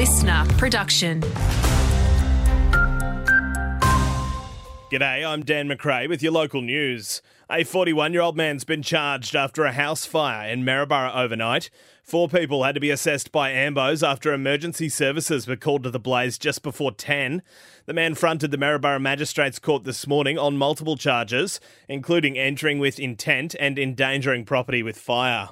listener production. G'day, I'm Dan McRae with your local news. A 41 year old man's been charged after a house fire in Maryborough overnight. Four people had to be assessed by Ambos after emergency services were called to the blaze just before 10. The man fronted the Maryborough Magistrates Court this morning on multiple charges, including entering with intent and endangering property with fire.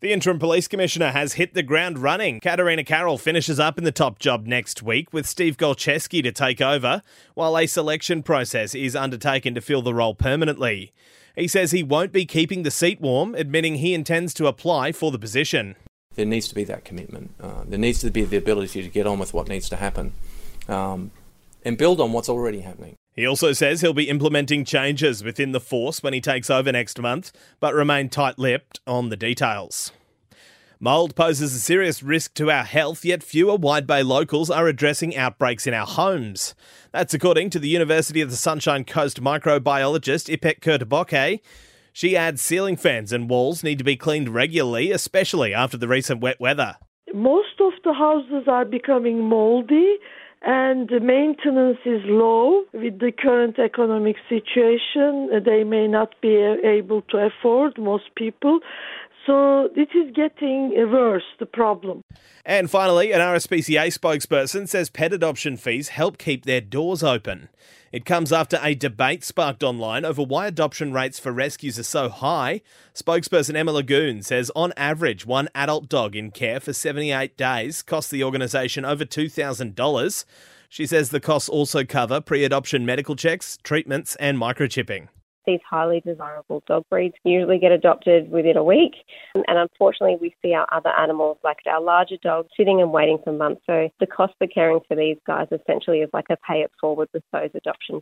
The interim police commissioner has hit the ground running. Katarina Carroll finishes up in the top job next week with Steve Gollschewski to take over, while a selection process is undertaken to fill the role permanently. He says he won't be keeping the seat warm, admitting he intends to apply for the position. There needs to be that commitment. Uh, there needs to be the ability to get on with what needs to happen um, and build on what's already happening. He also says he'll be implementing changes within the force when he takes over next month, but remain tight lipped on the details. Mould poses a serious risk to our health, yet fewer Wide Bay locals are addressing outbreaks in our homes. That's according to the University of the Sunshine Coast microbiologist Ipek Kurtböke. She adds ceiling fans and walls need to be cleaned regularly, especially after the recent wet weather. Most of the houses are becoming moldy and the maintenance is low with the current economic situation. They may not be able to afford most people. So this is getting worse, the problem. And finally, an RSPCA spokesperson says pet adoption fees help keep their doors open. It comes after a debate sparked online over why adoption rates for rescues are so high. Spokesperson Emma Lagoon says on average, one adult dog in care for 78 days costs the organisation over $2,000. She says the costs also cover pre adoption medical checks, treatments, and microchipping these highly desirable dog breeds usually get adopted within a week. And unfortunately, we see our other animals, like our larger dogs, sitting and waiting for months. So the cost for caring for these guys essentially is like a pay it forward with those adoption